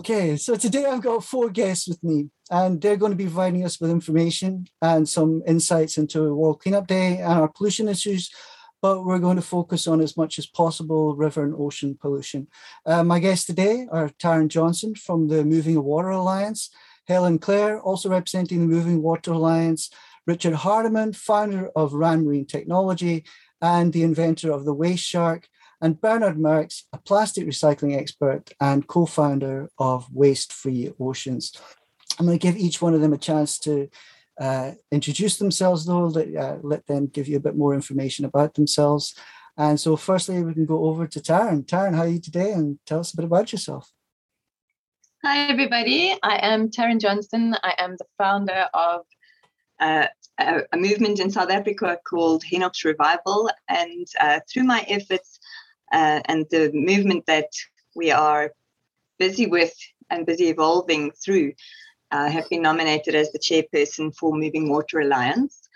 Okay, so today I've got four guests with me, and they're going to be providing us with information and some insights into World Cleanup Day and our pollution issues. But we're going to focus on as much as possible river and ocean pollution. Uh, my guests today are Taryn Johnson from the Moving Water Alliance, Helen Clare, also representing the Moving Water Alliance, Richard Hardiman, founder of RAN Marine Technology and the inventor of the Waste Shark, and Bernard Merkx, a plastic recycling expert and co founder of Waste Free Oceans. I'm going to give each one of them a chance to uh, introduce themselves, though, let, uh, let them give you a bit more information about themselves. And so, firstly, we can go over to Taryn. Taryn, how are you today? And tell us a bit about yourself. Hi, everybody. I am Taryn Johnston. I am the founder of uh, a, a, movement in South Africa called Hennops Revival. And uh, through my efforts, uh, and the movement that we are busy with and busy evolving through uh, have been nominated as the chairperson for Moving Water Alliance.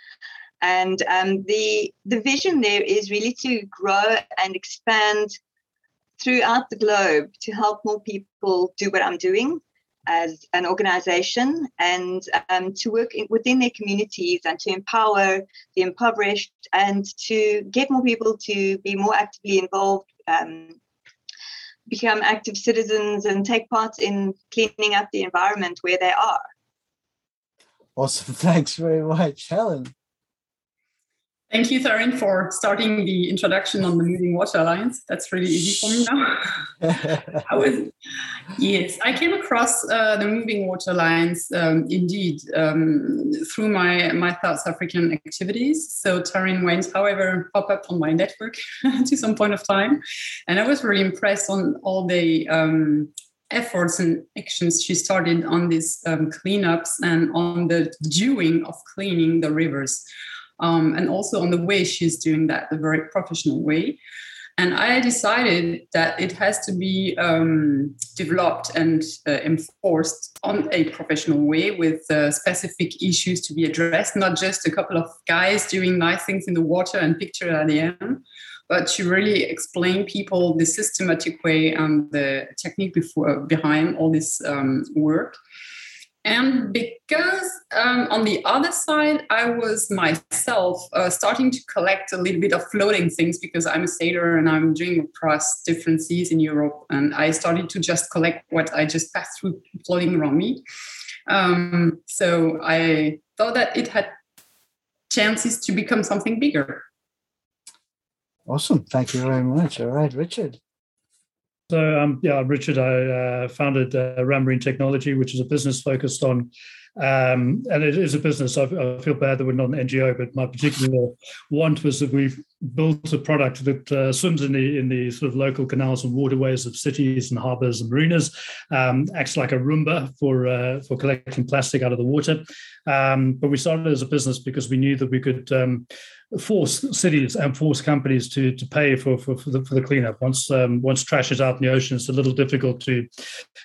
And um, the, the vision there is really to grow and expand throughout the globe to help more people do what I'm doing as an organization and um, to work in, within their communities and to empower the impoverished and to get more people to be more actively involved, um, become active citizens, and take part in cleaning up the environment where they are. Awesome. Thanks very much, Helen. Thank you, Taryn, for starting the introduction on the Moving Water Alliance. That's really easy for me now. I was, yes, I came across uh, the Moving Water Alliance um, indeed um, through my, my South African activities. So Taryn Waynes, however, pop up on my network to some point of time. And I was really impressed on all the um, efforts and actions she started on these um, cleanups and on the doing of cleaning the rivers um, and also on the way she's doing that, the very professional way. And I decided that it has to be um, developed and uh, enforced on a professional way with uh, specific issues to be addressed, not just a couple of guys doing nice things in the water and picture at the end, but to really explain people the systematic way and the technique before, behind all this um, work. And because um, on the other side, I was myself uh, starting to collect a little bit of floating things because I'm a sailor and I'm doing across different seas in Europe. And I started to just collect what I just passed through floating around me. Um, so I thought that it had chances to become something bigger. Awesome. Thank you very much. All right, Richard. So, um, yeah, I'm Richard, I uh, founded uh, RAN Marine Technology, which is a business focused on, um, and it is a business. I, I, feel bad that we're not an NGO, but my particular want was that we've built a product that uh, swims in the in the sort of local canals and waterways of cities and harbors and marinas, um, acts like a Roomba for uh, for collecting plastic out of the water. Um, but we started as a business because we knew that we could um, force cities and force companies to to pay for for, for, the, for the cleanup. Once um, once trash is out in the ocean, it's a little difficult to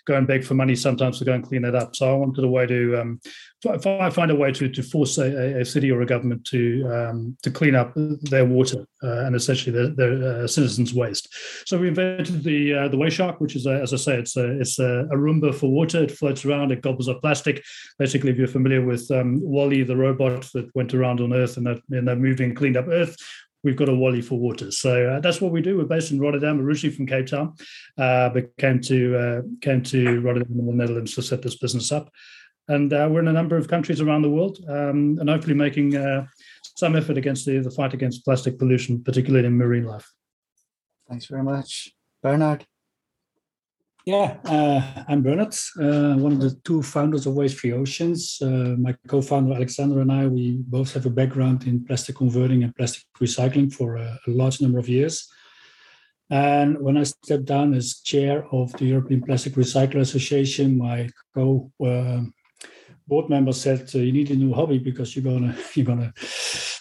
go and beg for money sometimes to go and clean it up. So I wanted a way to um, find a way to to force a, a city or a government to um, to clean up their water uh, and essentially their, their uh, citizens' waste. So we invented the uh, the Waste Shark, which is a, as I say, it's a it's a, a, Roomba for water. It floats around, it gobbles up plastic. Basically, if you're familiar with um, WALL-E, the robot that went around on Earth and that and they're moving cleaned up Earth, we've got a WALL-E for water. So uh, that's what we do. We're based in Rotterdam, originally from Cape Town, uh, but came to uh, came to Rotterdam in the Netherlands to set this business up. And uh, we're in a number of countries around the world, um, and hopefully making uh, some effort against the, the fight against plastic pollution, particularly in marine life. Thanks very much, Bernard. Yeah, uh, I'm Bernard, uh, one of the two founders of Waste Free Oceans. Uh, my co-founder Alexander and I, we both have a background in plastic converting and plastic recycling for a, a large number of years. And when I stepped down as chair of the European Plastic Recycler Association, my co uh, board member said uh, you need a new hobby because you're gonna you're gonna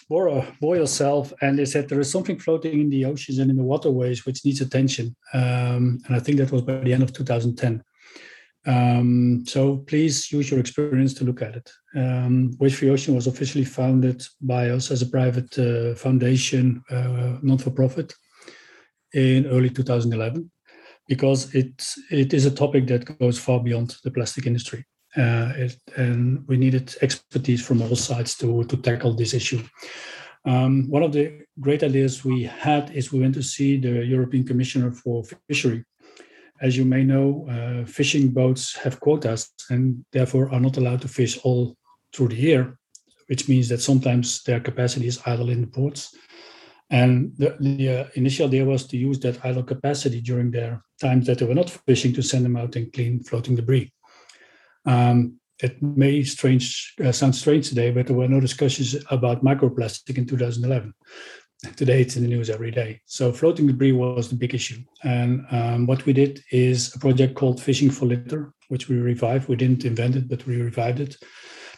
bore, bore yourself. And they said there is something floating in the oceans and in the waterways which needs attention. Um, and i think that was by the end of 2010 um, so please use your experience to look at it. Um, waste free ocean was officially founded by us as a private uh, foundation uh, not for profit in early 2011 because it it is a topic that goes far beyond the plastic industry. Uh, it, and we needed expertise from all sides to, to tackle this issue. Um, one of the great ideas we had is we went to see the European Commissioner for Fishery. As you may know, uh, fishing boats have quotas and therefore are not allowed to fish all through the year, which means that sometimes their capacity is idle in the ports. And the, the uh, initial idea was to use that idle capacity during their times that they were not fishing to send them out and clean floating debris. Um, it may strange uh, sound strange today, but there were no discussions about microplastic in 2011. Today, it's in the news every day. So floating debris was the big issue. And um, what we did is a project called Fishing for Litter, which we revived. We didn't invent it, but we revived it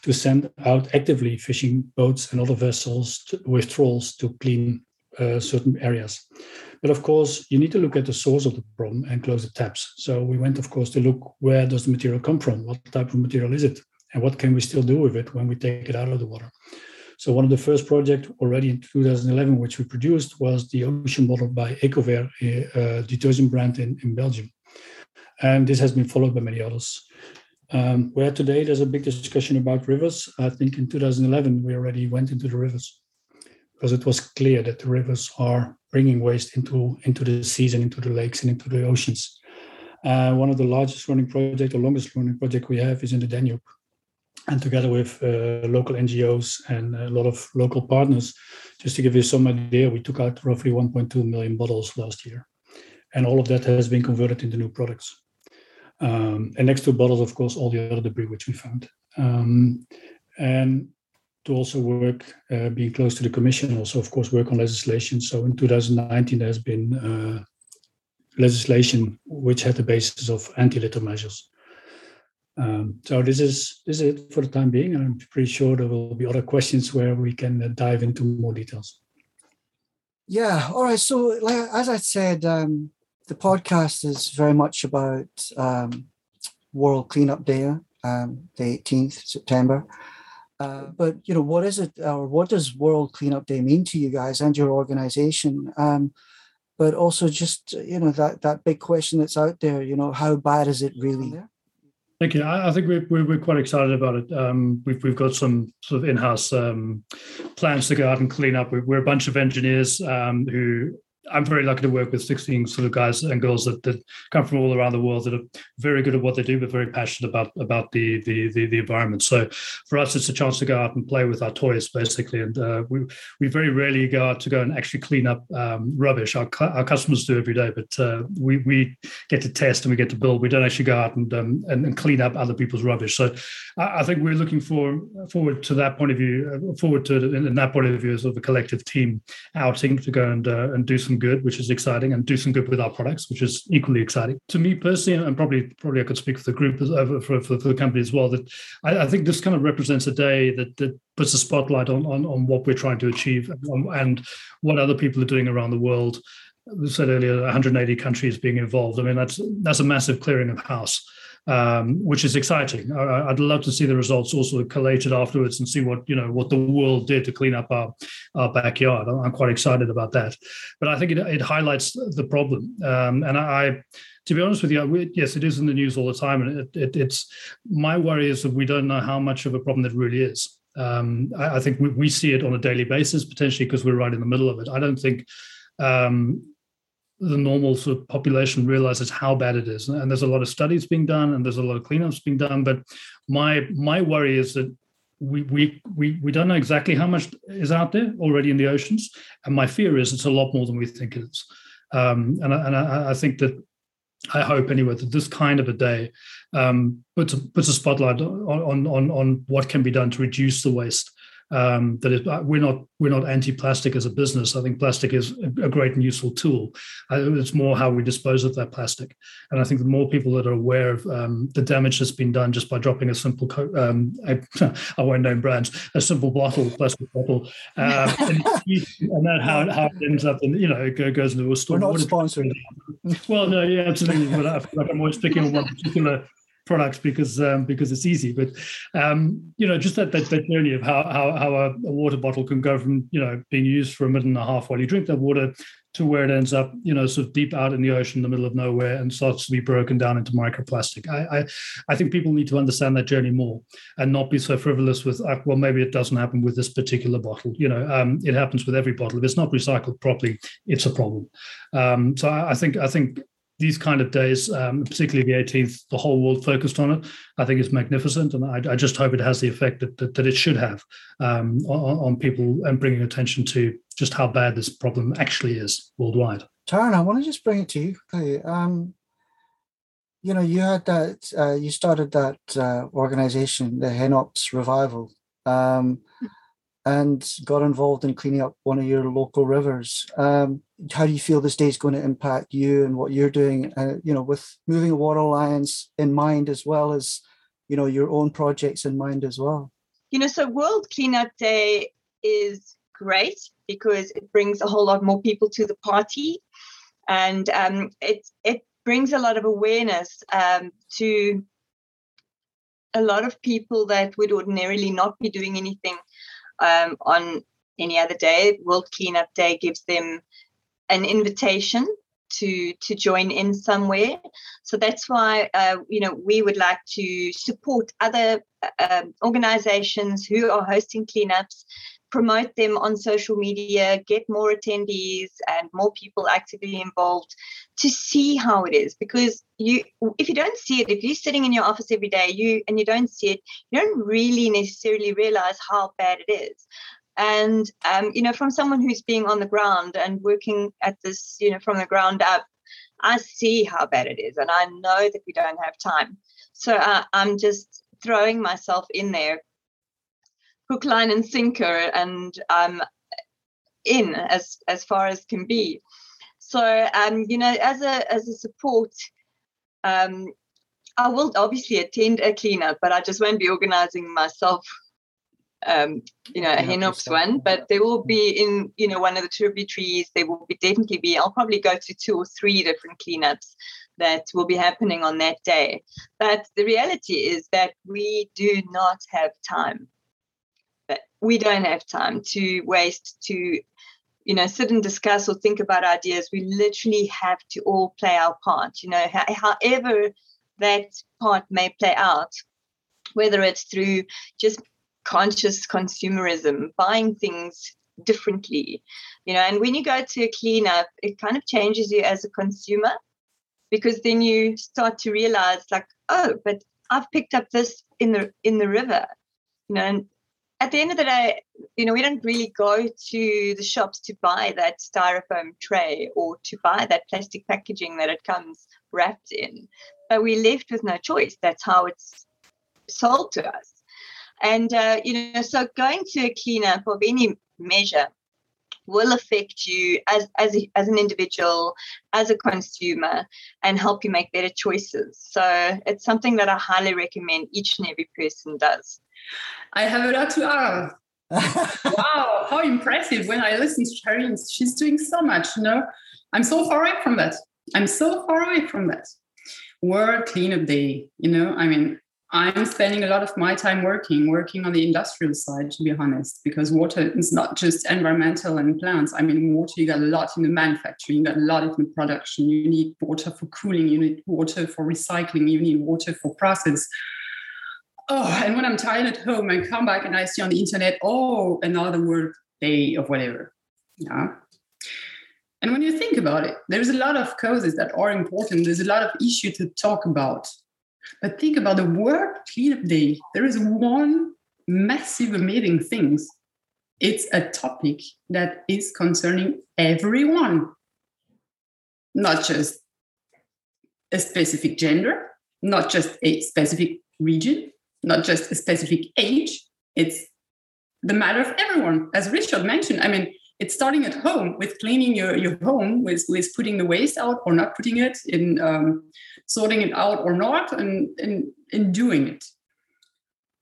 to send out actively fishing boats and other vessels to, with trawls to clean uh, certain areas. But of course, you need to look at the source of the problem and close the taps. So we went, of course, to look where does the material come from? What type of material is it? And what can we still do with it when we take it out of the water? So one of the first projects already in 2011, which we produced, was the ocean model by Ecover, a, detergent brand in, in Belgium. And this has been followed by many others. Um, where today there's a big discussion about rivers. I think in 2011 we already went into the rivers because it was clear that the rivers are bringing waste into, into the seas and into the lakes and into the oceans. Uh, one of the largest running project, the longest running project we have is in the Danube. And together with uh, local NGOs and a lot of local partners, just to give you some idea, we took out roughly 1.2 million bottles last year. And all of that has been converted into new products. Um, and next to bottles, of course, all the other debris which we found. Um, and to also work, uh, being close to the commission, also of course work on legislation. So in 2019 there has been uh, legislation which had the basis of anti-litter measures. Um, so this is this is it for the time being, and I'm pretty sure there will be other questions where we can uh, dive into more details. Yeah. All right. So, like, as I said, um, the podcast is very much about um, World Cleanup Day, um, the 18th September. Uh, but you know, what is it, or what does World Cleanup Day mean to you guys and your organization? Um, but also, just you know, that that big question that's out there. You know, how bad is it really? Thank you. I, I think we're, we're, we're quite excited about it. Um, we've we've got some sort of in-house um, plans to go out and clean up. We're, we're a bunch of engineers um, who I'm very lucky to work with 16 sort of guys and girls that, that come from all around the world that are very good at what they do, but very passionate about about the the the, the environment. So for us, it's a chance to go out and play with our toys, basically. And uh, we we very rarely go out to go and actually clean up um, rubbish. Our our customers do every day, but uh, we we get to test and we get to build. We don't actually go out and um, and, and, clean up other people's rubbish. So I, I, think we're looking for forward to that point of view, uh, forward to in, in, that point of view, as sort of a collective team outing to go and uh, and do some good, which is exciting, and do some good with our products, which is equally exciting. To me personally, and probably probably I could speak for the group for, for, for the company as well, that I, I, think this kind of represents a day that, that puts a spotlight on, on, on what we're trying to achieve and, and what other people are doing around the world. We said earlier, 180 countries being involved. I mean, that's that's a massive clearing of house um, which is exciting. I, would love to see the results also collated afterwards and see what you know what the world did to clean up our our backyard. I'm quite excited about that. But I think it, it highlights the problem. Um, and I, to be honest with you, we, yes, it is in the news all the time, and it, it, it's my worry is that we don't know how much of a problem it really is. Um, I, I, think we, we see it on a daily basis, potentially because we're right in the middle of it. I don't think um, the normal sort of population realizes how bad it is. And there's a lot of studies being done and there's a lot of cleanups being done. But my my worry is that we we we we don't know exactly how much is out there already in the oceans. And my fear is it's a lot more than we think it is. Um, and I, and I, I think that I hope anyway that this kind of a day um, puts a, puts a spotlight on, on on what can be done to reduce the waste um, that uh, we're not we're not anti-plastic as a business. I think plastic is a great and useful tool. It's more how we dispose of that plastic, and I think the more people that are aware of um, the damage that's been done just by dropping a simple, co- um, I, I, won't name brands, a simple bottle, plastic bottle, uh, and, and then how, how it ends up, and you know, it goes into a store. We're not sponsored. Well, no, yeah, absolutely. But I feel like I'm always picking on one particular products because um, because it's easy. But um, you know, just that, that that journey of how how how a, a, water bottle can go from you know being used for a minute and a half while you drink that water to where it ends up, you know, sort of deep out in the ocean, in the middle of nowhere, and starts to be broken down into microplastic. I, I, I think people need to understand that journey more and not be so frivolous with, uh, well, maybe it doesn't happen with this particular bottle. You know, um, it happens with every bottle. If it's not recycled properly, it's a problem. Um, so I, I think I think these kind of days, um, particularly the 18th, the whole world focused on it. I think it's magnificent, and I, I just hope it has the effect that, that, that it should have um, on, on, people and bringing attention to just how bad this problem actually is worldwide. Taryn, I want to just bring it to you quickly. Um, you know, you had that, uh, you started that uh, organization, the Hennops Revival, um, and got involved in cleaning up one of your local rivers. Um, how do you feel this day is going to impact you and what you're doing? Uh, you know, with moving a water alliance in mind as well as, you know, your own projects in mind as well. You know, so World Cleanup Day is great because it brings a whole lot more people to the party, and um, it it brings a lot of awareness um, to a lot of people that would ordinarily not be doing anything um, on any other day. World Cleanup Day gives them an invitation to to join in somewhere. So that's why uh, you know we would like to support other uh, organizations who are hosting cleanups promote them on social media, get more attendees and more people actively involved to see how it is. Because you, if you don't see it, if you're sitting in your office every day, you and you don't see it, you don't really necessarily realize how bad it is. And um, you know, from someone who's being on the ground and working at this, you know, from the ground up, I see how bad it is, and I know that we don't have time. So uh, I'm just throwing myself in there hook, line, and sinker, and um, in as as far as can be. So um, you know, as a as a support, um, I will obviously attend a cleanup, but I just won't be organising myself. Um, you know, a Hennops one, but they will be in you know one of the tributaries. They will be definitely be. I'll probably go to two or three different cleanups that will be happening on that day. But the reality is that we do not have time we don't have time to waste to you know sit and discuss or think about ideas. We literally have to all play our part you know however that part may play out whether it's through just conscious consumerism buying things differently you know and when you go to a cleanup it kind of changes you as a consumer because then you start to realize like oh but i've picked up this in the in the river you know and at the end of the day, you know, we don't really go to the shops to buy that styrofoam tray or to buy that plastic packaging that it comes wrapped in. But we're left with no choice. That's how it's sold to us. And, uh, you know, so going to a cleanup of any measure will affect you as, as, a, as an individual, as a consumer, and help you make better choices. So it's something that I highly recommend each and every person does. I have a lot to add. wow, how impressive when I listen to Taryn. She's doing so much, you know. I'm so far away from that. I'm so far away from that. World cleanup day, you know. I mean, I'm spending a lot of my time working, working on the industrial side, to be honest, because water is not just environmental and plants. I mean, water, you got a lot in the manufacturing, you got a lot in the production. You need water for cooling, you need water for recycling, you need water for process oh, and when I'm tired at home, I come back and I see on the internet, oh, another work day of whatever. Yeah. And when you think about it, there's a lot of causes that are important. There's a lot of issue to talk about. But think about the World Cleanup Day. There is one massive, amazing thing. It's a topic that is concerning everyone, not just a specific gender, not just a specific region, not just a specific age. It's the matter of everyone. As Richard mentioned, I mean, it's starting at home with cleaning your, your home, with, with putting the waste out or not putting it, in um, sorting it out or not, and in, in doing it.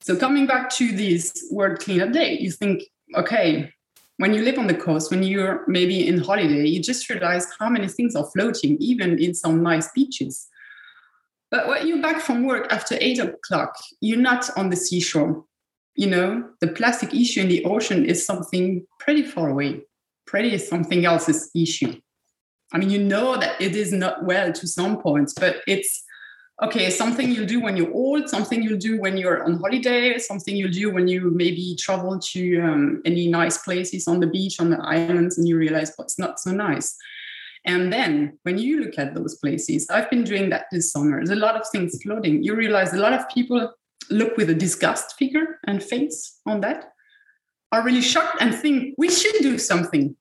So coming back to this World Cleanup Day, you think, okay, when you live on the coast, when you're maybe in holiday, you just realize how many things are floating, even in some nice beaches. But when you're back from work after eight o'clock, you're not on the seashore. You know, the plastic issue in the ocean is something pretty far away, pretty is something else's issue. I mean, you know that it is not well to some points, but it's okay, something you'll do when you're old, something you'll do when you're on holiday, something you'll do when you maybe travel to um, any nice places on the beach, on the islands, and you realize what's not so nice. And then when you look at those places, I've been doing that this summer. There's a lot of things floating. You realize a lot of people look with a disgust figure and face on that, are really shocked and think we should do something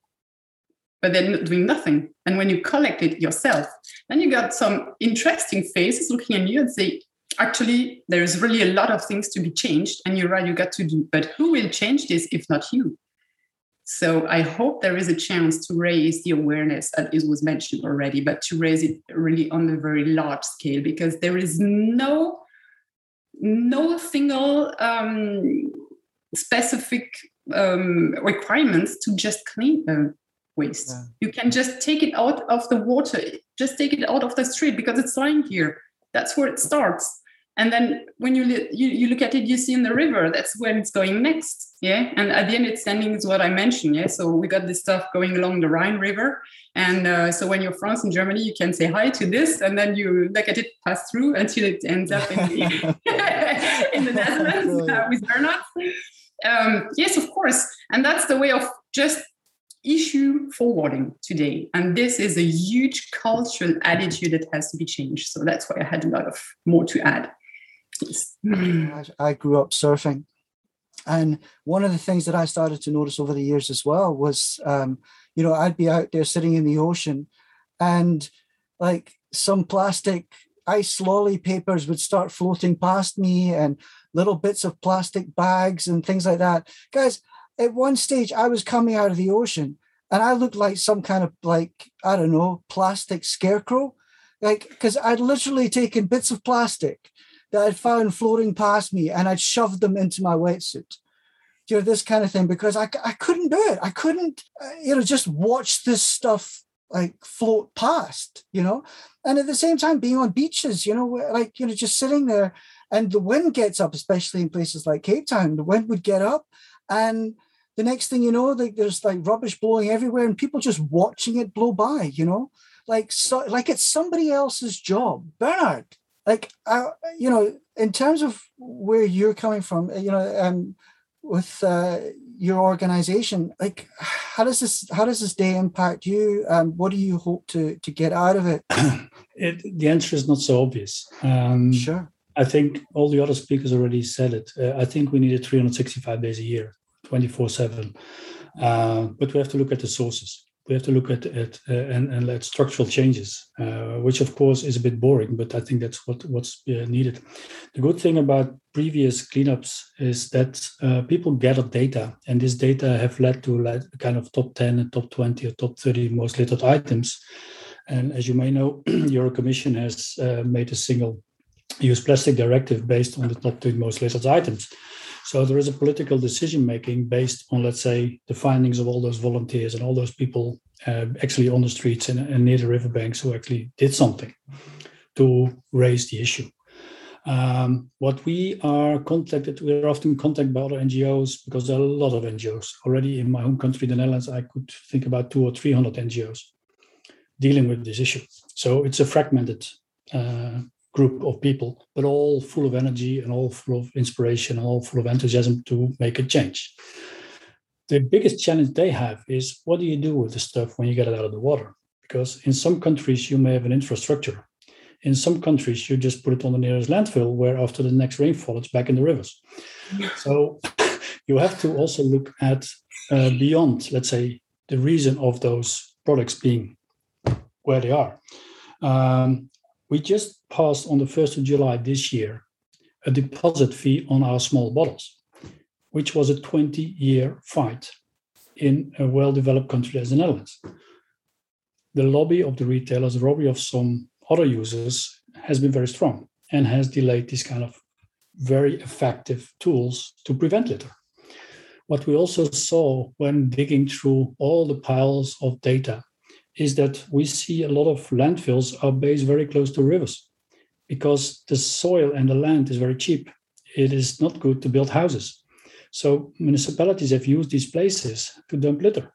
but they're not doing nothing. And when you collect it yourself, then you got some interesting faces looking at you and say, actually, there's really a lot of things to be changed. And you're right, you got to do. But who will change this if not you? So I hope there is a chance to raise the awareness, as it was mentioned already, but to raise it really on a very large scale because there is no no single um, specific um, requirements to just clean waste. Yeah. You can just take it out of the water, just take it out of the street because it's lying here. That's where it starts. And then when you, you, you look at it, you see in the river, that's where it's going next. Yeah. And at the end, it's ending is what I mentioned. Yeah. So we got this stuff going along the Rhine River. And uh, so when you're France and Germany, you can say hi to this, and then you look at it pass through until it ends up in the, in the Netherlands uh, with Bernard. Um, yes, of course. And that's the way of just issue forwarding today. And this is a huge cultural attitude that has to be changed. So that's why I had a lot of more to add. I grew up surfing. And one of the things that I started to notice over the years as well was, um, you know, I'd be out there sitting in the ocean and like some plastic ice lolly papers would start floating past me and little bits of plastic bags and things like that. Guys, at one stage I was coming out of the ocean and I looked like some kind of like, I don't know, plastic scarecrow. Like, because I'd literally taken bits of plastic that I'd found floating past me and I'd shoved them into my wetsuit. You know, this kind of thing, because I, I couldn't do it. I couldn't, uh, you know, just watch this stuff like float past, you know, and at the same time being on beaches, you know, like, you know, just sitting there and the wind gets up, especially in places like Cape Town, the wind would get up and the next thing you know, like there's like rubbish blowing everywhere and people just watching it blow by, you know, like so like it's somebody else's job. Bernard, like I, you know, in terms of where you're coming from, you know, um, with uh, your organization, like how does this how does this day impact you? Um, what do you hope to to get out of it? it the answer is not so obvious. Um, sure. I think all the other speakers already said it. Uh, I think we needed 365 days a year 24 7. Uh, but we have to look at the sources. We have to look at it uh, and, and at structural changes, uh, which of course is a bit boring, but I think that's what, what's uh, needed. The good thing about previous cleanups is that uh, people gather data, and this data have led to like kind of top 10 and top 20 or top 30 most littered items. And as you may know, your commission has uh, made a single use plastic directive based on the top 10 most littered items. So there is a political decision making based on, let's say, the findings of all those volunteers and all those people uh, actually on the streets and, and, near the riverbanks who actually did something to raise the issue. Um, what we are contacted, we're often contacted by other NGOs because there are a lot of NGOs. Already in my home country, the Netherlands, I could think about two or 300 NGOs dealing with this issue. So it's a fragmented uh, group of people, but all full of energy and all full of inspiration, and all full of enthusiasm to make a change. The biggest challenge they have is what do you do with the stuff when you get it out of the water? Because in some countries, you may have an infrastructure. In some countries, you just put it on the nearest landfill where after the next rainfall, it's back in the rivers. So you have to also look at uh, beyond, let's say, the reason of those products being where they are. Um, we just passed on the 1st of July this year a deposit fee on our small bottles, which was a 20 year fight in a well developed country as the Netherlands. The lobby of the retailers, the lobby of some other users has been very strong and has delayed these kind of very effective tools to prevent litter. What we also saw when digging through all the piles of data is that we see a lot of landfills are based very close to rivers because the soil and the land is very cheap. It is not good to build houses. So municipalities have used these places to dump litter.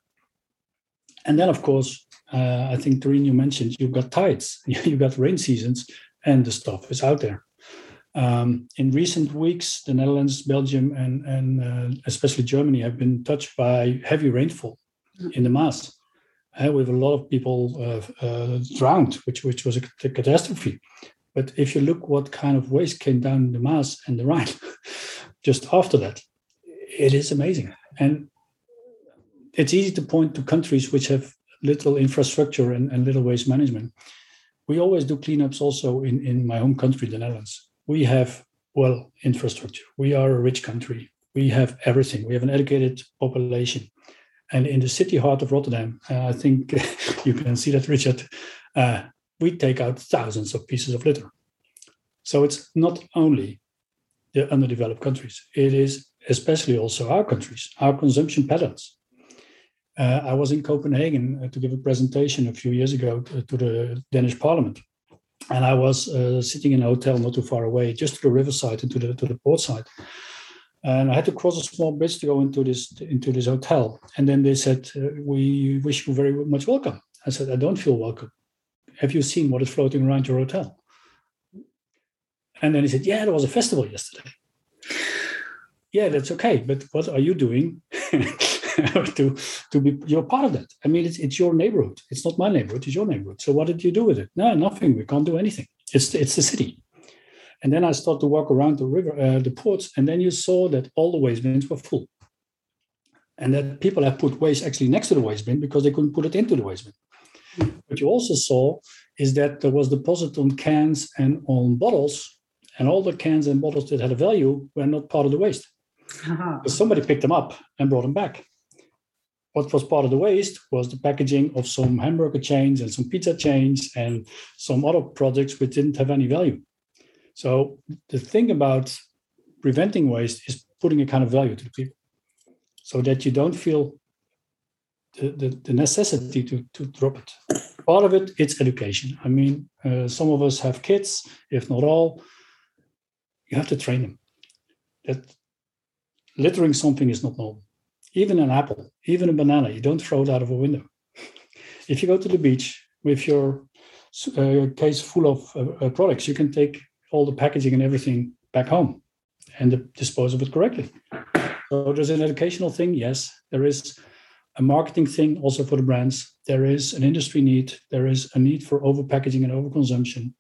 And then, of course, Uh, I think Doreen, you mentioned you've got tides, you've got rain seasons, and the stuff is out there. Um, in recent weeks, the Netherlands, Belgium, and, and uh, especially Germany have been touched by heavy rainfall in the Maas. With a lot of people uh, uh, drowned, which which was a, a, catastrophe. But if you look what kind of waste came down the Maas and the Rhine just after that, it is amazing. And it's easy to point to countries which have little infrastructure and, and little waste management. We always do cleanups also in, in my home country, the Netherlands we have well infrastructure. We are a rich country. We have everything. We have an educated population. And in the city heart of Rotterdam, uh, I think you can see that, Richard, uh, we take out thousands of pieces of litter. So it's not only the underdeveloped countries, it is especially also our countries, our consumption patterns. Uh, I was in Copenhagen uh, to give a presentation a few years ago to, to the Danish Parliament and I was uh, sitting in a hotel not too far away, just to the riverside and to the to the port side. And I had to cross a small bridge to go into this into this hotel. And then they said, uh, "We wish you very much welcome." I said, "I don't feel welcome. Have you seen what is floating around your hotel?" And then he said, "Yeah, there was a festival yesterday." yeah, that's okay, but what are you doing to to be you're part of that. I mean, it's it's your neighborhood. It's not my neighborhood. It's your neighborhood. So what did you do with it? No, nothing. We can't do anything. It's it's the city. And then I started to walk around the river, uh, the ports, and then you saw that all the waste bins were full, and that people have put waste actually next to the waste bin because they couldn't put it into the waste bin. What you also saw is that there was deposit on cans and on bottles, and all the cans and bottles that had a value were not part of the waste. Uh-huh. Somebody picked them up and brought them back what was part of the waste was the packaging of some hamburger chains and some pizza chains and some other products which didn't have any value. So the thing about preventing waste is putting a kind of value to the people so that you don't feel the, the, the necessity to, to drop it. Part of it, it's education. I mean, uh, some of us have kids, if not all. You have to train them that littering something is not normal even an apple, even a banana, you don't throw it out of a window. if you go to the beach with your uh, case full of uh, uh, products, you can take all the packaging and everything back home and dispose of it correctly. So there's an educational thing, yes. There is a marketing thing also for the brands. There is an industry need. There is a need for over packaging and over consumption.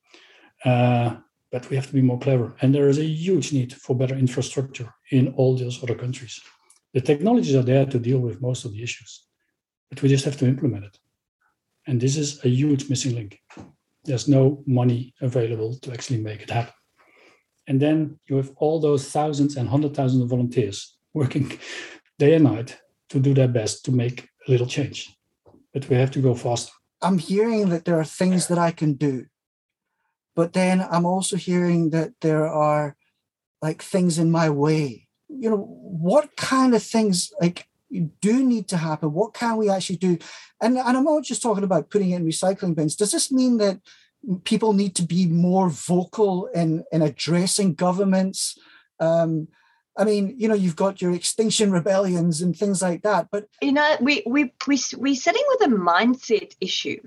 Uh, but we have to be more clever. And there is a huge need for better infrastructure in all those other countries. The technologies are there to deal with most of the issues, but we just have to implement it. And this is a huge missing link. There's no money available to actually make it happen. And then you have all those thousands and hundred thousands of volunteers working day and night to do their best to make a little change. But we have to go faster. I'm hearing that there are things that I can do. But then I'm also hearing that there are like things in my way you know, what kind of things like do need to happen? What can we actually do? And, and I'm not just talking about putting it in recycling bins. Does this mean that people need to be more vocal in, in addressing governments? Um, I mean, you know, you've got your extinction rebellions and things like that. But you know, we we we we're sitting with a mindset issue,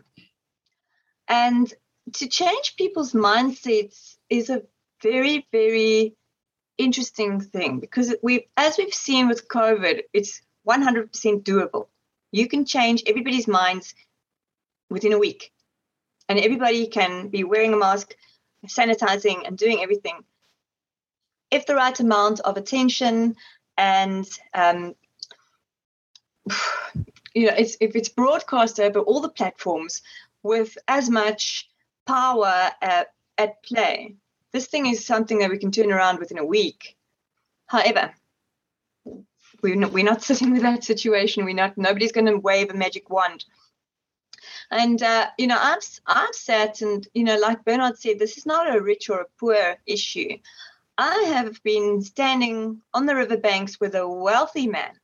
and to change people's mindsets is a very very interesting thing because we, as we've seen with COVID, it's 100% doable. You can change everybody's minds within a week, and everybody can be wearing a mask, sanitizing, and doing everything if the right amount of attention and um, you know, it's, if it's broadcast over all the platforms with as much power uh, at play, this thing is something that we can turn around within a week. However, we're not, we're not sitting with that situation. We're not. Nobody's going to wave a magic wand. And uh, you know, I've I've sat and you know, like Bernard said, this is not a rich or a poor issue. I have been standing on the riverbanks with a wealthy man,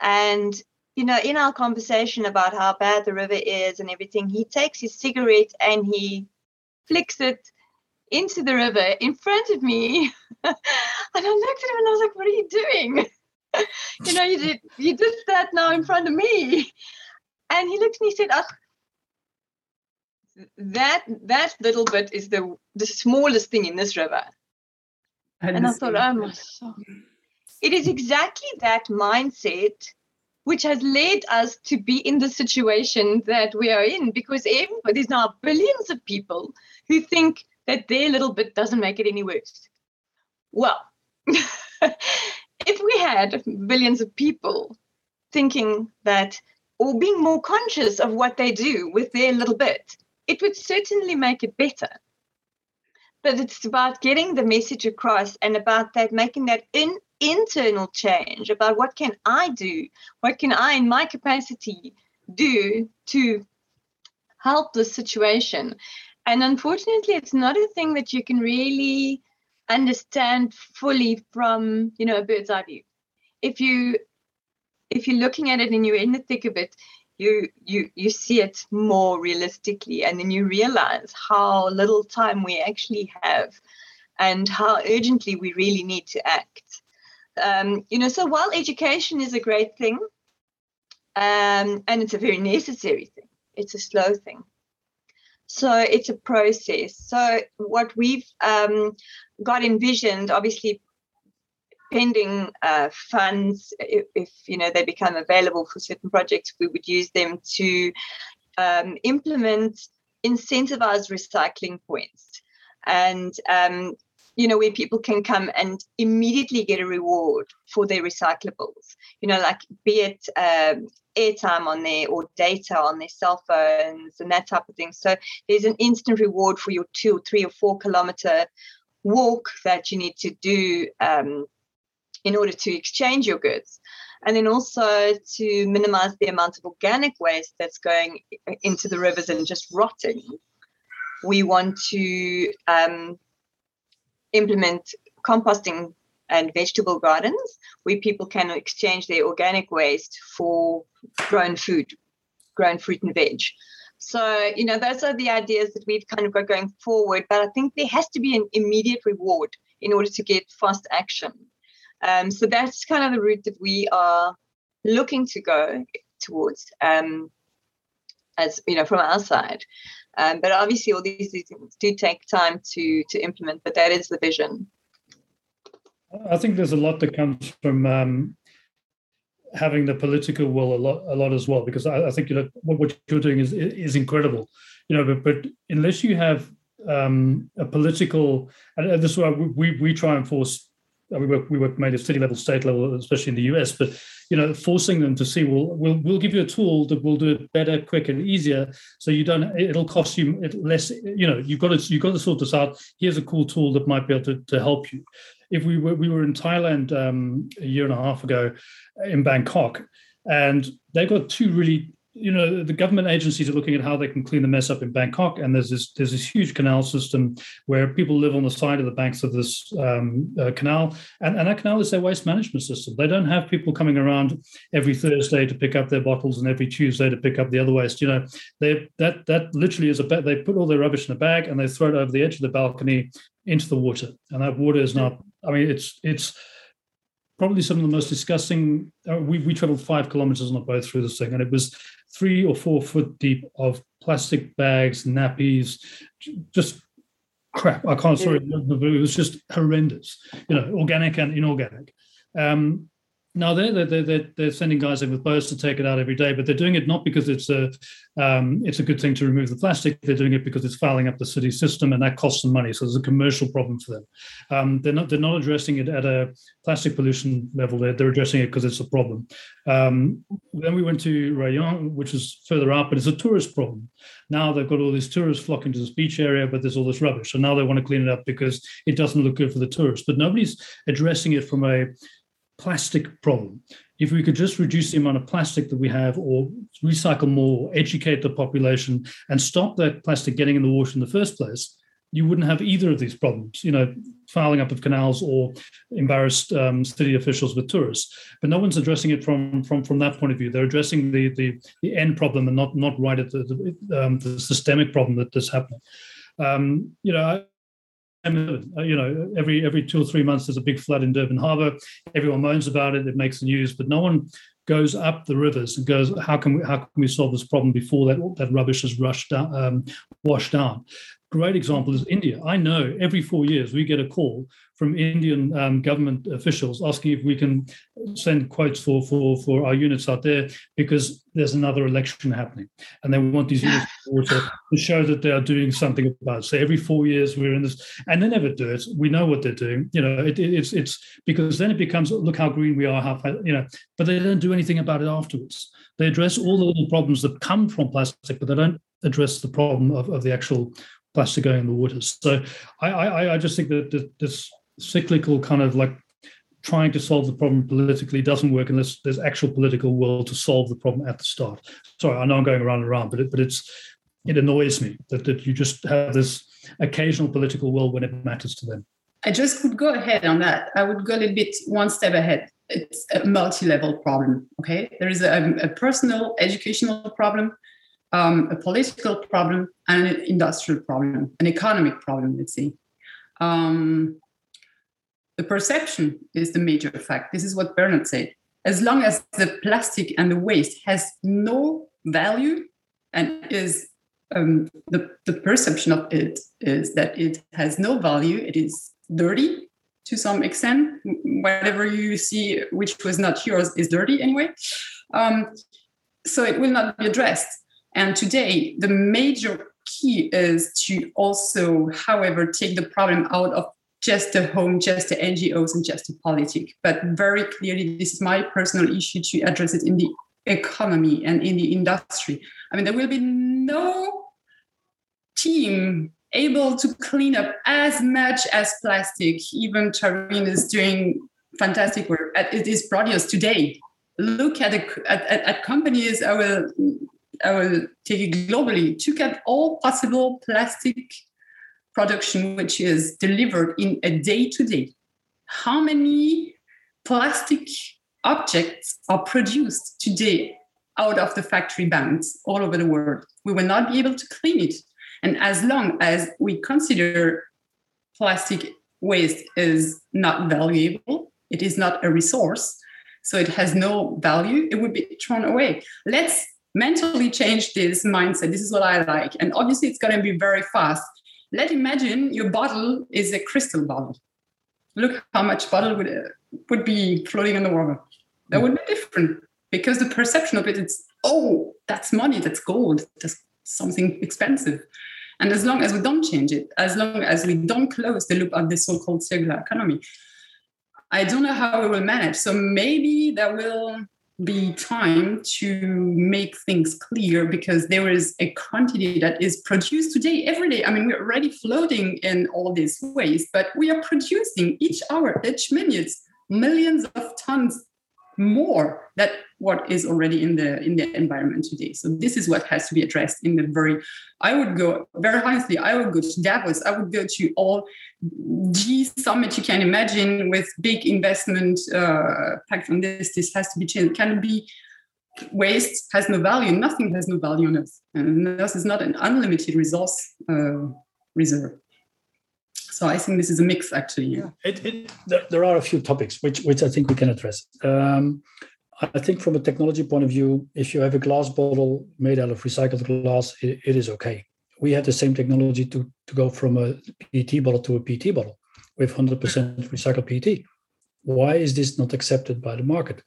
and you know, in our conversation about how bad the river is and everything, he takes his cigarette and he flicks it into the river in front of me. and I looked at him and I was like, what are you doing? you know, you did you did that now in front of me. And he looked and he said, oh, that that little bit is the the smallest thing in this river. And, and I thought, oh my soul. It is exactly that mindset which has led us to be in the situation that we are in because there's now billions of people who think that their little bit doesn't make it any worse. Well, if we had billions of people thinking that or being more conscious of what they do with their little bit, it would certainly make it better. But it's about getting the message across and about that making that in internal change about what can I do? What can I in my capacity do to help the situation? And unfortunately, it's not a thing that you can really understand fully from, you know, a bird's eye view. If you if you're looking at it and you're in the thick of it, you you you see it more realistically and then you realize how little time we actually have and how urgently we really need to act um, you know so while education is a great thing um, and it's a very necessary thing it's a slow thing so it's a process. So what we've um, got envisioned obviously pending uh, funds, if, if, you know they become available for certain projects, we would use them to um, implement incentivized recycling points, and um, you know where people can come and immediately get a reward for their recyclables. You know, like be it um, airtime on there or data on their cell phones and that type of thing. So there's an instant reward for your two, three, or four kilometer walk that you need to do um, in order to exchange your goods. And then also to minimize the amount of organic waste that's going into the rivers and just rotting. We want to um, implement composting and vegetable gardens where people can exchange their organic waste for grown food, grown fruit and veg. So, you know, those are the ideas that we've kind of got going forward. But I think there has to be an immediate reward in order to get fast action. Um, so that's kind of the route that we are looking to go towards, um, as you know, from our side. Um, but obviously, all these things do take time to to implement. But that is the vision. I think there's a lot that comes from um, having the political will a lot, a lot as well. Because I, I think you know what, what, you're doing is is incredible. You know, but but unless you have um, a political, and this is why we we try and force we work we work mainly at city level, state level, especially in the US. But you know, forcing them to see, well, we'll we'll give you a tool that will do it better, quicker, and easier. So you don't. It'll cost you less. You know, you've got to you've got to sort this out. Here's a cool tool that might be able to, to help you. If we were we were in Thailand um, a year and a half ago, in Bangkok, and they got two really you know the government agencies are looking at how they can clean the mess up in Bangkok, and there's this there's this huge canal system where people live on the side of the banks of this um, uh, canal, and, and that canal is their waste management system. They don't have people coming around every Thursday to pick up their bottles and every Tuesday to pick up the other waste. You know, they that that literally is a bag. They put all their rubbish in a bag and they throw it over the edge of the balcony into the water, and that water is not. I mean, it's it's probably some of the most disgusting. Uh, we we traveled five kilometers on a boat through this thing, and it was three or four foot deep of plastic bags, nappies, just crap. I can't. Sorry, it was just horrendous. You know, organic and inorganic. Um, now they're, they're, they're, they're sending guys in with boats to take it out every day, but they're doing it not because it's a um, it's a good thing to remove the plastic. They're doing it because it's fouling up the city system, and that costs them money. So there's a commercial problem for them. Um, they're not they're not addressing it at a plastic pollution level. They're, they're addressing it because it's a problem. Um, then we went to Rayong, which is further up, but it's a tourist problem. Now they've got all these tourists flocking to this beach area, but there's all this rubbish. So now they want to clean it up because it doesn't look good for the tourists. But nobody's addressing it from a plastic problem. If we could just reduce the amount of plastic that we have, or recycle more, educate the population, and stop that plastic getting in the water in the first place, you wouldn't have either of these problems. You know, fouling up of canals or embarrassed um, city officials with tourists. But no one's addressing it from from from that point of view. They're addressing the the, the end problem and not not right at the the, um, the systemic problem that is happening. Um, you know. Uh, you know, every every two or three months there's a big flood in Durban Harbour. Everyone moans about it. It makes the news, but no one goes up the rivers and goes, how can we how can we solve this problem before that that rubbish is rushed down, um, washed down? Great example is India. I know every four years we get a call from Indian um, government officials asking if we can send quotes for, for, for our units out there because there's another election happening. And they want these units to, show that they are doing something about it. So every four years we're in this, and they never do it. We know what they're doing. You know, it, it, it's it's because then it becomes look how green we are, how you know, but they don't do anything about it afterwards. They address all the little problems that come from plastic, but they don't address the problem of, of the actual plastic going in the waters. So I, I, I just think that this cyclical kind of like trying to solve the problem politically doesn't work unless there's actual political will to solve the problem at the start. Sorry, I know I'm going around and around, but it, but it's it annoys me that, that you just have this occasional political will when it matters to them. I just would go ahead on that. I would go a little bit one step ahead. It's a multi-level problem. Okay, there is a, a personal, educational problem, um, a political problem, and an industrial problem, an economic problem. Let's say. Um, the perception is the major fact. This is what Bernard said. As long as the plastic and the waste has no value and is um, the, the perception of it is that it has no value, it is dirty to some extent. Whatever you see, which was not yours, is dirty anyway. Um, so it will not be addressed. And today, the major key is to also, however, take the problem out of just the home, just the NGOs, and just the politics. But very clearly, this is my personal issue to address it in the economy and in the industry. I mean, there will be no team able to clean up as much as plastic. Even Taryn is doing fantastic work. It is Brodios today. Look at, the, at, at companies. I will I will take it globally. Took out all possible plastic production which is delivered in a day to day. How many plastic objects are produced today out of the factory banks all over the world? We will not be able to clean it. And as long as we consider plastic waste is not valuable, it is not a resource, so it has no value, it would be thrown away. Let's mentally change this mindset. This is what I like. And obviously, it's going to be very fast let imagine your bottle is a crystal bottle. Look how much bottle would, uh, would be floating in the water. That would be different because the perception of it, it's, oh, that's money, that's gold, that's something expensive. And as long as we don't change it, as long as we don't close the loop of the so called circular economy, I don't know how we will manage. So maybe that will be time to make things clear because there is a quantity that is produced today every day. I mean, we're already floating in all these ways, but we are producing each hour, each minute, millions of tons more than what is already in the in the environment today. So this is what has to be addressed in the very. I would go very honestly. I would go to Davos. I would go to all G summit you can imagine with big investment uh, packed on this. This has to be changed. Can be waste has no value. Nothing has no value on us, and this is not an unlimited resource uh, reserve. So I think this is a mix, actually. Yeah. It, it, there, are a few topics which which I think we can address. Um, I think from a technology point of view, if you have a glass bottle made out of recycled glass, it, it is okay. We have the same technology to, to go from a PET bottle to a PET bottle with 100% recycled PET. Why is this not accepted by the market?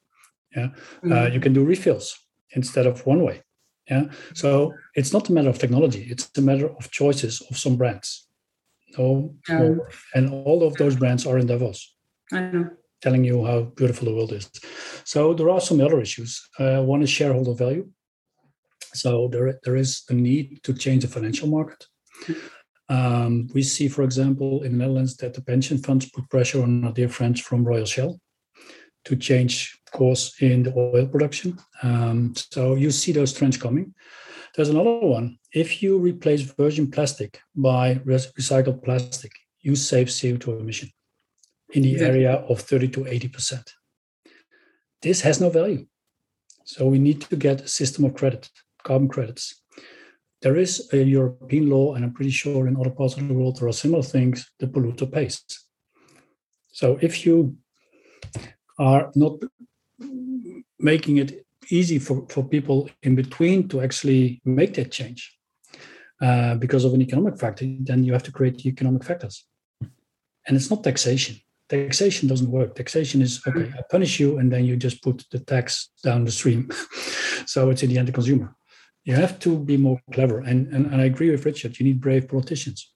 Yeah, mm-hmm. uh, you can do refills instead of one way. Yeah, so it's not a matter of technology; it's a matter of choices of some brands. No, um, and all of those brands are in Davos, telling you how beautiful the world is. So there are some other issues. Uh, one is shareholder value. So there, there is a need to change the financial market. Um, we see, for example, in the Netherlands that the pension funds put pressure on our dear friends from Royal Shell to change course in the oil production. Um, so you see those trends coming. There's another one. If you replace virgin plastic by recycled plastic, you save CO2 emission in the area of 30 to 80%. This has no value. So we need to get a system of credit, carbon credits, there is a European law, and I'm pretty sure in other parts of the world there are similar things. The polluter pays. So if you are not making it easy for, for people in between to actually make that change uh, because of an economic factor, then you have to create economic factors. And it's not taxation. Taxation doesn't work. Taxation is okay, I punish you, and then you just put the tax down the stream. so it's in the end the consumer. You have to be more clever. And, and, and I agree with Richard, you need brave politicians.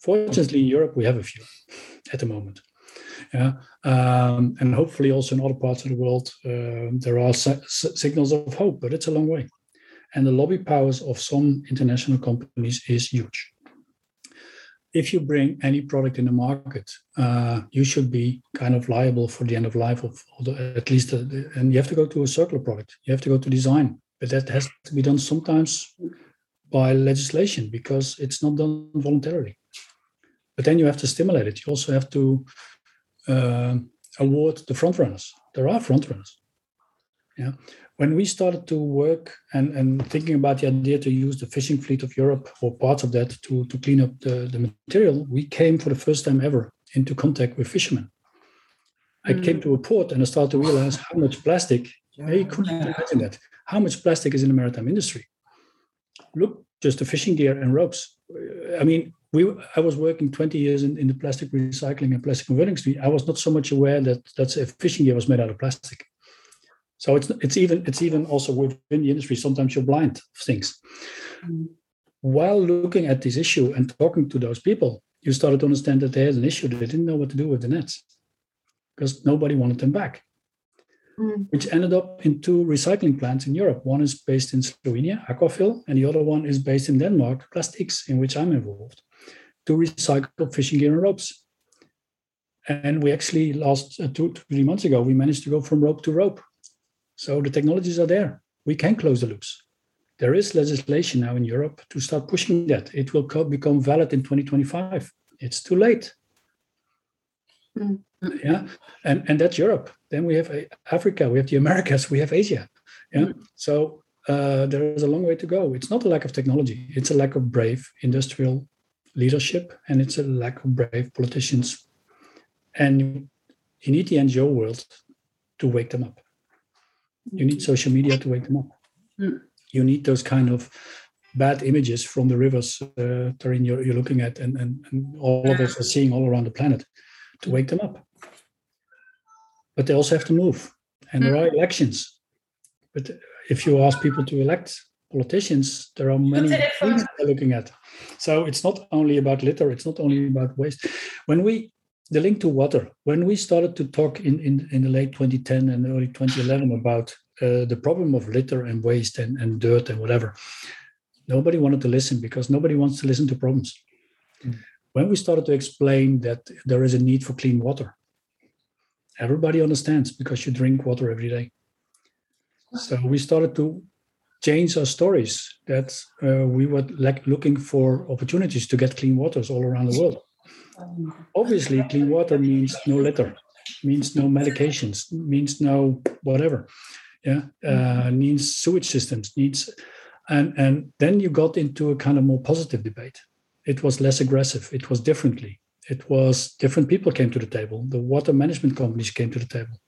Fortunately, in Europe, we have a few at the moment. Yeah, um, and hopefully also in other parts of the world uh, there are signals of hope, but it's a long way. And the lobby powers of some international companies is huge. If you bring any product in the market, uh, you should be kind of liable for the end of life of, the, at least, uh, and you have to go to a circular product. You have to go to design, but that has to be done sometimes by legislation because it's not done voluntarily. But then you have to stimulate it. You also have to uh, award the front runners. There are front runners. Yeah. When we started to work and, and thinking about the idea to use the fishing fleet of Europe or parts of that to, to clean up the, the material, we came for the first time ever into contact with fishermen. I mm. came to a port and I started to realize how much plastic, yeah. you couldn't imagine that, how much plastic is in the maritime industry. Look, just the fishing gear and ropes. I mean, we I was working 20 years in, in the plastic recycling and plastic converting industry. I was not so much aware that that's a fishing gear was made out of plastic. So it's it's even it's even also within the industry. Sometimes you're blind of things. Mm. While looking at this issue and talking to those people, you started to understand that there's an issue. They didn't know what to do with the nets because nobody wanted them back. Mm. Which ended up in two recycling plants in Europe. One is based in Slovenia, Aquafil, and the other one is based in Denmark, Plastix, in which I'm involved to recycle fishing gear and ropes. And we actually last uh, two, three months ago, we managed to go from rope to rope. So the technologies are there. We can close the loops. There is legislation now in Europe to start pushing that. It will co- become valid in 2025. It's too late. Mm. Yeah, and and that's Europe. Then we have uh, Africa, we have the Americas, we have Asia. Yeah, mm. so uh, there is a long way to go. It's not a lack of technology; it's a lack of brave industrial leadership and it's a lack of brave politicians. And you need the NGO world to wake them up. You need social media to wake them up. Mm. You need those kind of bad images from the rivers uh, Taryn, you're, you're looking at and, and, and all of us are seeing all around the planet to wake them up. But they also have to move. And there are elections. But if you ask people to elect politicians, there are many things they're looking at. So it's not only about litter, it's not only about waste. When we the link to water, when we started to talk in, in, in the late 2010 and early 2011 about uh, the problem of litter and waste and, and dirt and whatever, nobody wanted to listen because nobody wants to listen to problems. Mm. When we started to explain that there is a need for clean water, everybody understands because you drink water every day. So we started to change our stories that uh, we were like looking for opportunities to get clean waters all around the world obviously clean water means no litter means no medications means no whatever yeah uh, sewage systems needs and and then you got into a kind of more positive debate. It was less aggressive. It was differently. It was different people came to the table. The water management companies came to the table.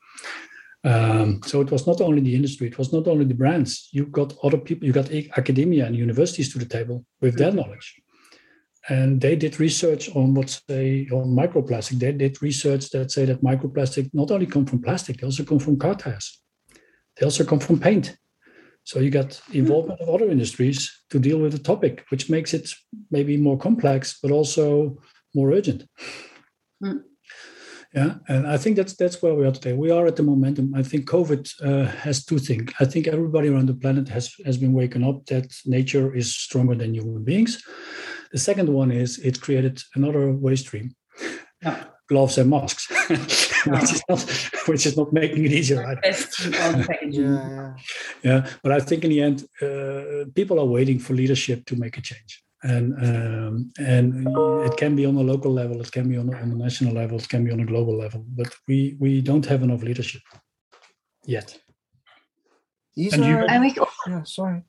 Um, so it was not only the industry, it was not only the brands. You got other people, you got academia and universities to the table with their knowledge. And they did research on what's say on microplastic. They did research that say that microplastic not only come from plastic, they also come from car tires. They also come from paint. So you got involvement of other industries to deal with the topic, which makes it maybe more complex, but also more urgent. Mm. Yeah, and I think that's that's where we are today. We are at the momentum. I think COVID uh, has two things. I think everybody around the planet has has been waken up that nature is stronger than human beings. The second one is it created another waste stream. Yeah. Gloves and masks, which is not which is not making it easier. Right? yeah, yeah. But I think in the end, uh, people are waiting for leadership to make a change and um, and it can be on a local level, it can be on, on a national level, it can be on a global level, but we we don't have enough leadership yet. These and are, you, yeah, sorry.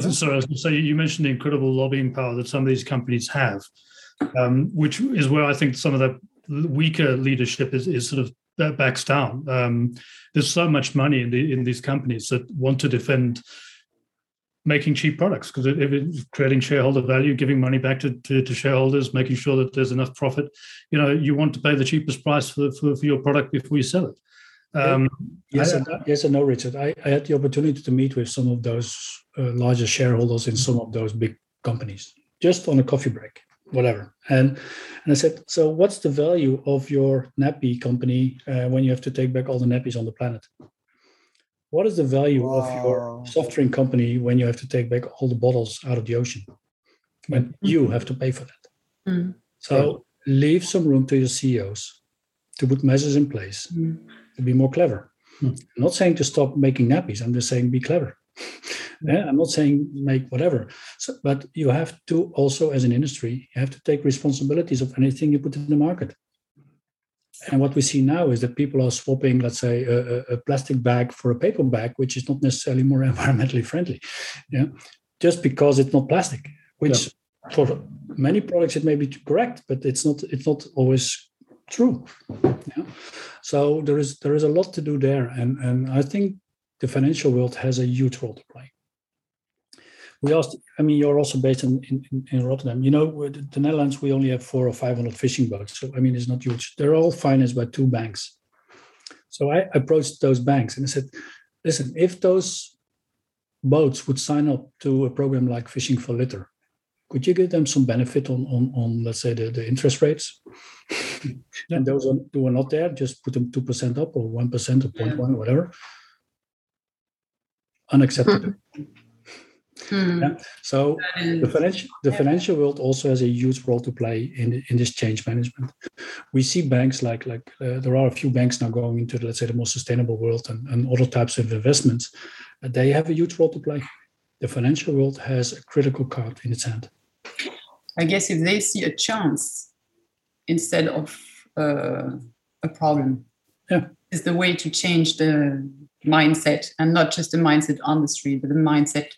Sorry, I was going to say you mentioned the incredible lobbying power that some of these companies have, um, which is where I think some of the weaker leadership is, is sort of that backs down. Um, there's so much money in the in these companies that want to defend making cheap products because it's creating shareholder value, giving money back to, to, to, shareholders, making sure that there's enough profit, you know, you want to pay the cheapest price for, for, for your product before you sell it. Um, yes, I, and, yes and no, Richard. I, I, had the opportunity to meet with some of those uh, larger shareholders in some of those big companies, just on a coffee break, whatever. And and I said, so what's the value of your nappy company uh, when you have to take back all the nappies on the planet? What is the value wow. of your soft drink company when you have to take back all the bottles out of the ocean? When mm-hmm. you have to pay for that. Mm-hmm. So leave some room to your CEOs to put measures in place mm-hmm. To be more clever. Hmm. I'm not saying to stop making nappies. I'm just saying be clever. Hmm. yeah, I'm not saying make whatever. So, but you have to also, as an industry, you have to take responsibilities of anything you put in the market. And what we see now is that people are swapping, let's say, a, a, plastic bag for a paper bag, which is not necessarily more environmentally friendly. Yeah, just because it's not plastic, which yeah. for many products it may be correct, but it's not. It's not always true. Yeah. So there is there is a lot to do there, and and I think the financial world has a huge role to play we asked i mean you're also based in, in, in rotterdam you know the netherlands we only have four or 500 fishing boats so i mean it's not huge they're all financed by two banks so i approached those banks and i said listen if those boats would sign up to a program like fishing for litter could you give them some benefit on on, on let's say the, the interest rates and those who are not there just put them 2% up or 1% or 0.1 yeah. whatever unacceptable. Hmm. Yeah. So the financial the financial world also has a huge role to play in in this change management. We see banks like like uh, there are a few banks now going into let's say the more sustainable world and, and other types of investments. They have a huge role to play. The financial world has a critical card in its hand. I guess if they see a chance instead of uh, a problem, yeah, is the way to change the mindset and not just the mindset on the street, but the mindset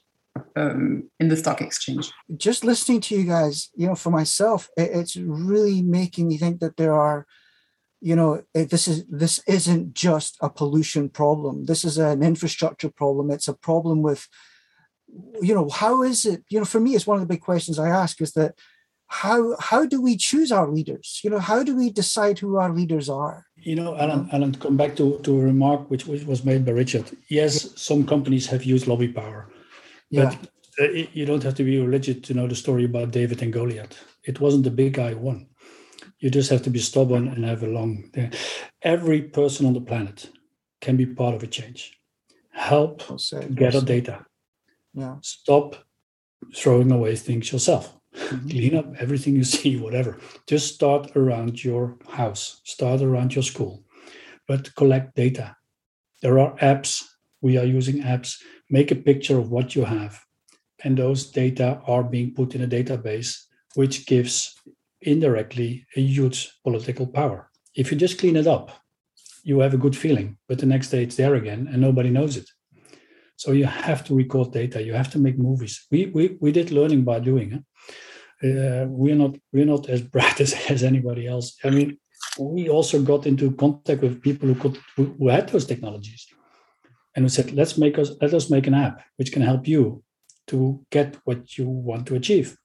um, in the stock exchange. Just listening to you guys, you know, for myself, it's really making me think that there are, you know, this is this isn't just a pollution problem. This is an infrastructure problem. It's a problem with, you know, how is it? You know, for me, it's one of the big questions I ask is that how how do we choose our leaders? You know, how do we decide who our leaders are? You know, Alan, Alan, come back to, to a remark which, which was made by Richard. Yes, some companies have used lobby power yeah. But uh, you don't have to be religious to know the story about David and Goliath. It wasn't the big guy who won. You just have to be stubborn and have a long. Every person on the planet can be part of a change. Help gather data. Yeah. Stop throwing away things yourself. Mm-hmm. Clean up everything you see, whatever. Just start around your house. Start around your school, but collect data. There are apps. We are using apps make a picture of what you have. And those data are being put in a database, which gives indirectly a huge political power. If you just clean it up, you have a good feeling, but the next day it's there again and nobody knows it. So you have to record data. You have to make movies. We we, we did learning by doing. Huh? Uh, we're not we're not as bright as, as anybody else. I mean, we also got into contact with people who could who, had those technologies and we said let's make us let us make an app which can help you to get what you want to achieve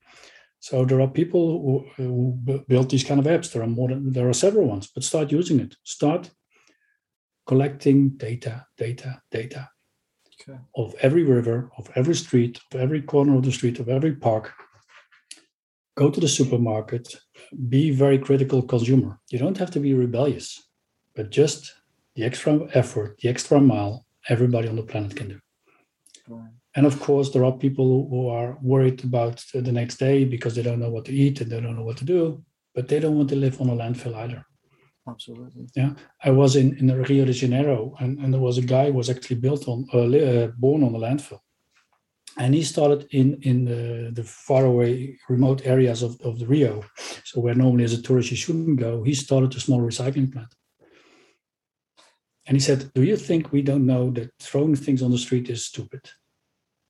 so there are people who, who build these kind of apps there are more than there are several ones but start using it start collecting data data data of every river of every street of every corner of the street of every park go to the supermarket be very critical consumer you don't have to be rebellious but just the extra effort the extra mile everybody on the planet can do. Right. And of course, there are people who are worried about the next day because they don't know what to eat and they don't know what to do, but they don't want to live on a landfill either. Absolutely. Yeah, I was in, in Rio de Janeiro, and, and there was a guy who was actually built on, uh, uh, born on a landfill, and he started in in the, the faraway, remote areas of, of the Rio, so where normally as a tourist you shouldn't go. He started a small recycling plant, and he said, Do you think we don't know that throwing things on the street is stupid?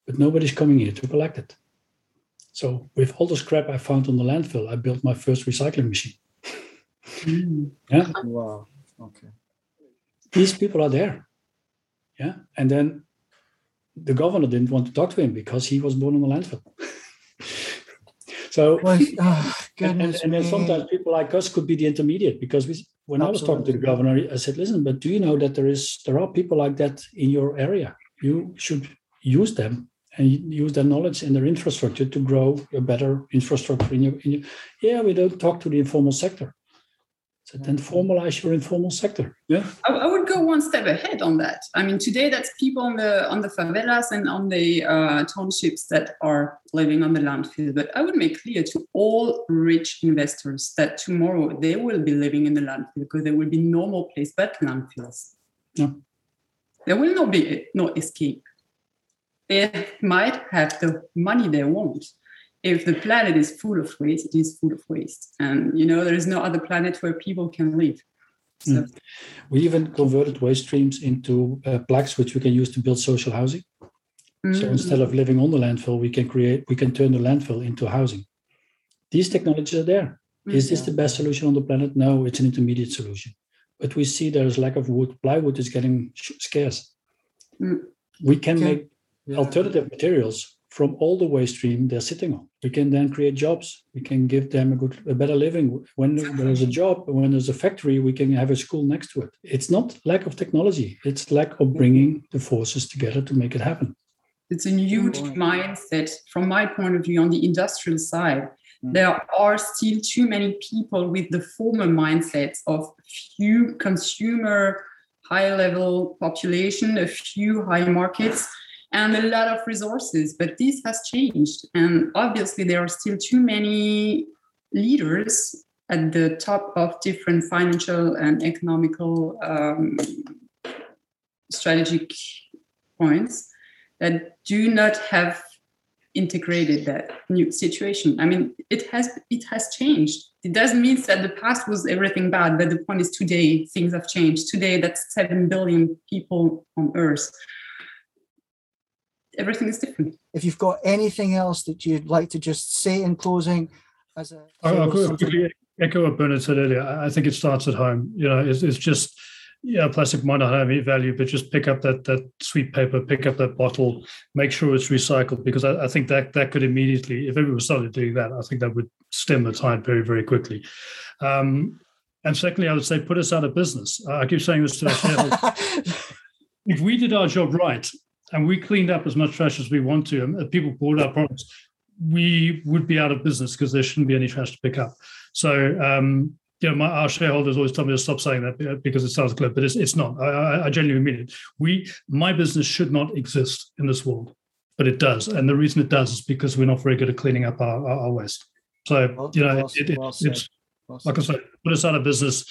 but nobody's coming here to collect it. So with all the scrap I found on the landfill, I built my first recycling machine. Mm. Yeah. Wow. Okay. These people are there. Yeah. And then the governor didn't want to talk to him because he was born on the landfill. so Well, oh, and, and, and then sometimes people like us could be the intermediate because we, when I was talking to the governor, I said, "Listen, but do you know that there is there are people like that in your area? You should use them and use their knowledge and their infrastructure to grow a better infrastructure in your, in your yeah. We don't talk to the informal sector, then formalize your informal sector. Yeah, I, I would go one step ahead on that. I mean, today that's people on the on the favelas and on the uh, townships that are living on the landfill. But I would make clear to all rich investors that tomorrow they will be living in the landfill because there will be no more place but landfills. Yeah. There will not be no escape. They might have the money they want. If the planet is full of waste, it is full of waste, and you know there is no other planet where people can live. So, we even converted waste streams into uh, plaques which we can use to build social housing. So mm. instead of living on the landfill, we can create, we can turn the landfill into housing. These technologies are there. Is this the best solution on the planet? No, it's an intermediate solution. But we see there's lack of wood. Plywood is getting sh- scarce. Mm. We can Okay. make Yeah. alternative materials from all the waste stream they're sitting on. We can then create jobs. We can give them a good, a better living. When there's a job, when there's a factory, we can have a school next to it. It's not lack of technology. It's lack of bringing the forces together to make it happen. it's a huge mindset from my point of view on the industrial side Mm. there are still too many people with the former mindsets of few consumer high level population a few high markets and a lot of resources but this has changed and obviously there are still too many leaders at the top of different financial and economical um, strategic points that do not have integrated that new situation. I mean, it has it has changed. It doesn't mean that the past was everything bad, but the point is today things have changed. Today, that's seven billion people on Earth. Everything is different. If you've got anything else that you'd like to just say in closing, as a I'll, I'll quickly echo what Bernard said earlier. I I think it starts at home. You know, it's, it's just yeah, plastic might not have any value, but just pick up that that sweet paper, pick up that bottle, make sure it's recycled because I, I think that that could immediately, if everyone started doing that, I think that would stem the tide very very quickly. Um, and secondly, I would say put us out of business. I keep saying this to our shareholders. if we did our job right and we cleaned up as much trash as we want to, and people bought our products, we would be out of business because there shouldn't be any trash to pick up. So, um, you know, my, our shareholders always tell me to stop saying that because it sounds glib, but it's, it's not. I, I, genuinely mean it. We, my business should not exist in this world, but it does, and the reason it does is because we're not very good at cleaning up our, our, our waste. So, Well- you know, well it, it, well it's like I said, put us out of business.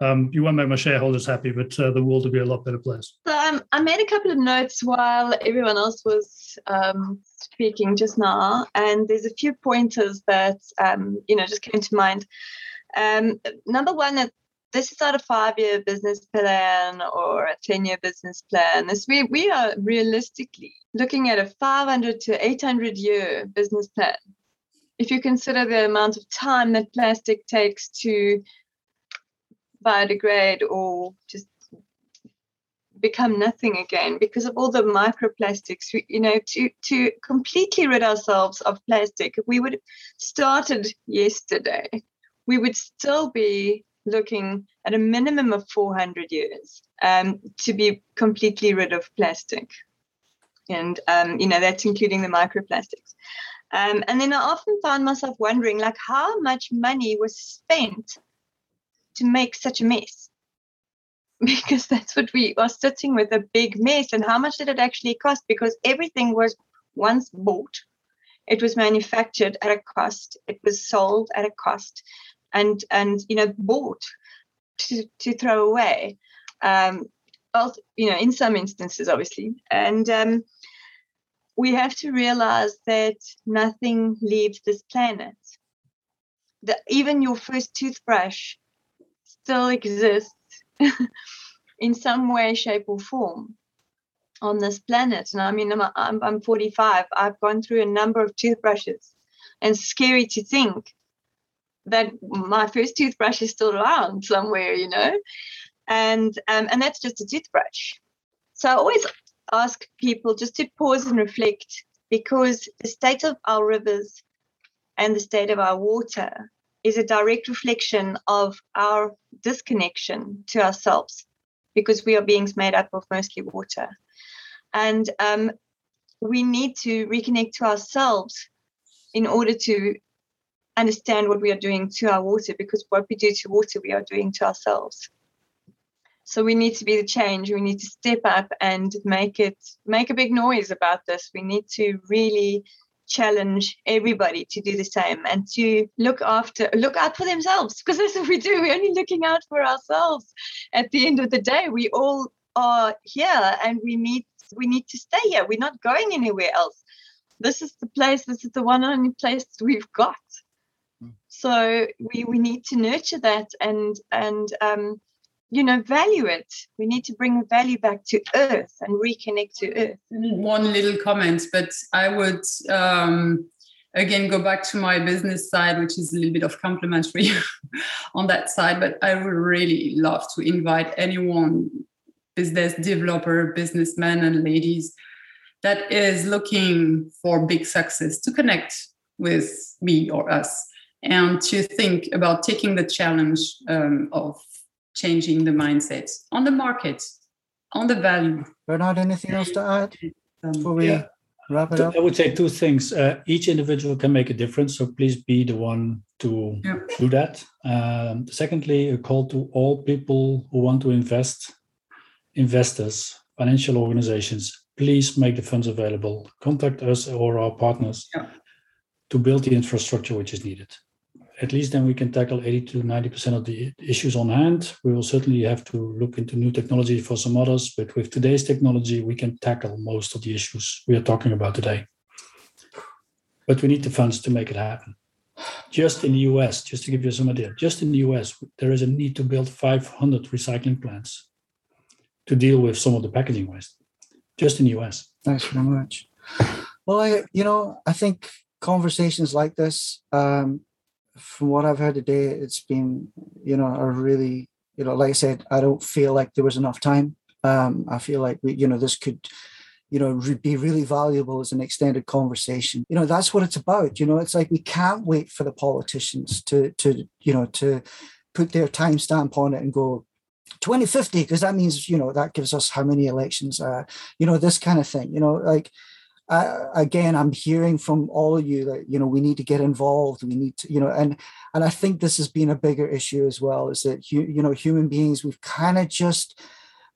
Um, you won't make my shareholders happy, but uh, the world will be a lot better place. Um, I made a couple of notes while everyone else was um, speaking just now, and there's a few pointers that um, you know just came to mind. Um, number one, this is not a five-year business plan or a ten-year business plan. This we we are realistically looking at a 500 to 800 year business plan. If you consider the amount of time that plastic takes to biodegrade or just become nothing again because of all the microplastics. We, you know to to completely rid ourselves of plastic if we would started yesterday we would still be looking at a minimum of 400 years um, to be completely rid of plastic. And um, you know that's including the microplastics. Um, and then i often found myself wondering like how much money was spent to make such a mess. Because that's what we are sitting with a big mess. And how much did it actually cost? Because everything was once bought. It was manufactured at a cost. It was sold at a cost. And and you know bought to to throw away. Um you know in some instances obviously. And um we have to realize that nothing leaves this planet. That even your first toothbrush still exists in some way, shape, or form. on this planet. And I mean, I'm, I'm, I'm 45. I've gone through a number of toothbrushes, and scary to think that my first toothbrush is still around somewhere, you know, and um, and that's just a toothbrush. So I always ask people just to pause and reflect because the state of our rivers and the state of our water is a direct reflection of our disconnection to ourselves because we are beings made up of mostly water. And um, we need to reconnect to ourselves in order to understand what we are doing to our water because what we do to water, we are doing to ourselves. So we need to be the change. We need to step up and make it make a big noise about this. We need to really challenge everybody to do the same and to look after look out for themselves. Because that's what we do. We're only looking out for ourselves. At the end of the day we all are here and we need we need to stay here. We're not going anywhere else. This is the place this is the one only place we've got. Hmm. so we we need to nurture that and and um you know value it. We need to bring value back to earth and reconnect to earth. One little comment but i would um, again go back to my business side which is a little bit of complimentary on that side but i would really love to invite anyone business developer businessmen and ladies that is looking for big success to connect with me or us and to think about taking the challenge um, of changing the mindset on the market, on the value. Bernard, anything else to add before we yeah. wrap it up? I would say two things. Uh, each individual can make a difference, so please be the one to yeah. do that. Um, secondly, a call to all people who want to invest, investors, financial organizations, please make the funds available. Contact us or our partners yeah. to build the infrastructure which is needed at least then we can tackle 80 to 90% of the issues on hand. We will certainly have to look into new technology for some others, but with today's technology, we can tackle most of the issues we are talking about today. But we need the funds to make it happen. Just in the US, just to give you some idea, just in the US, there is a need to build 500 recycling plants to deal with some of the packaging waste, just in the US. Thanks very much. Well, I, you know, I think conversations like this um, from what I've heard today, it's been, you know, a really, you know, like I said, I don't feel like there was enough time. Um, I feel like we, you know, this could, you know, be really valuable as an extended conversation. You know, that's what it's about. You know, it's like we can't wait for the politicians to, to, you know, to put their timestamp on it and go, 2050 because that means you know that gives us how many elections uh you know this kind of thing you know like uh, again, I'm hearing from all of you that you know we need to get involved. We need to, you know, and and I think this has been a bigger issue as well. Is that you you know human beings we've kind of just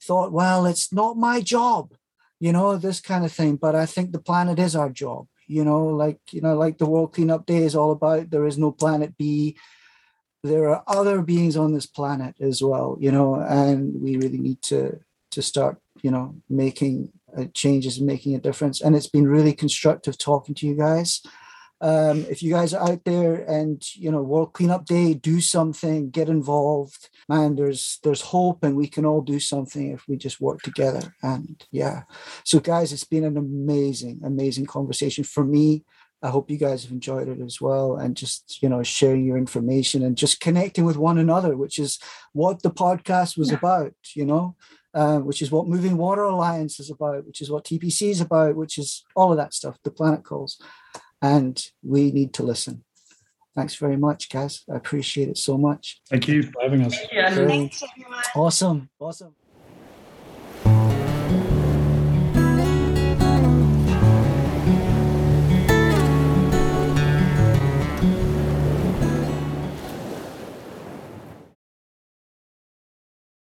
thought, well, it's not my job, you know, this kind of thing. But I think the planet is our job. You know, like you know, like the World Cleanup Day is all about. There is no planet B. There are other beings on this planet as well. You know, and we really need to to start you know making uh, changes and making a difference. And it's been really constructive talking to you guys. Um, if you guys are out there and you know World Cleanup Day, do something, get involved. Man, there's there's hope, and we can all do something if we just work together. And yeah, so guys, it's been an amazing, amazing conversation for me. I hope you guys have enjoyed it as well, and just you know sharing your information and just connecting with one another, which is what the podcast was yeah. about. You know, uh, which is what Moving Water Alliance is about, which is what TPC is about, which is all of that stuff, the planet calls. And we need to listen. Thanks very much, guys. I appreciate it so much. Thank you for having us. Yeah. Awesome. Awesome.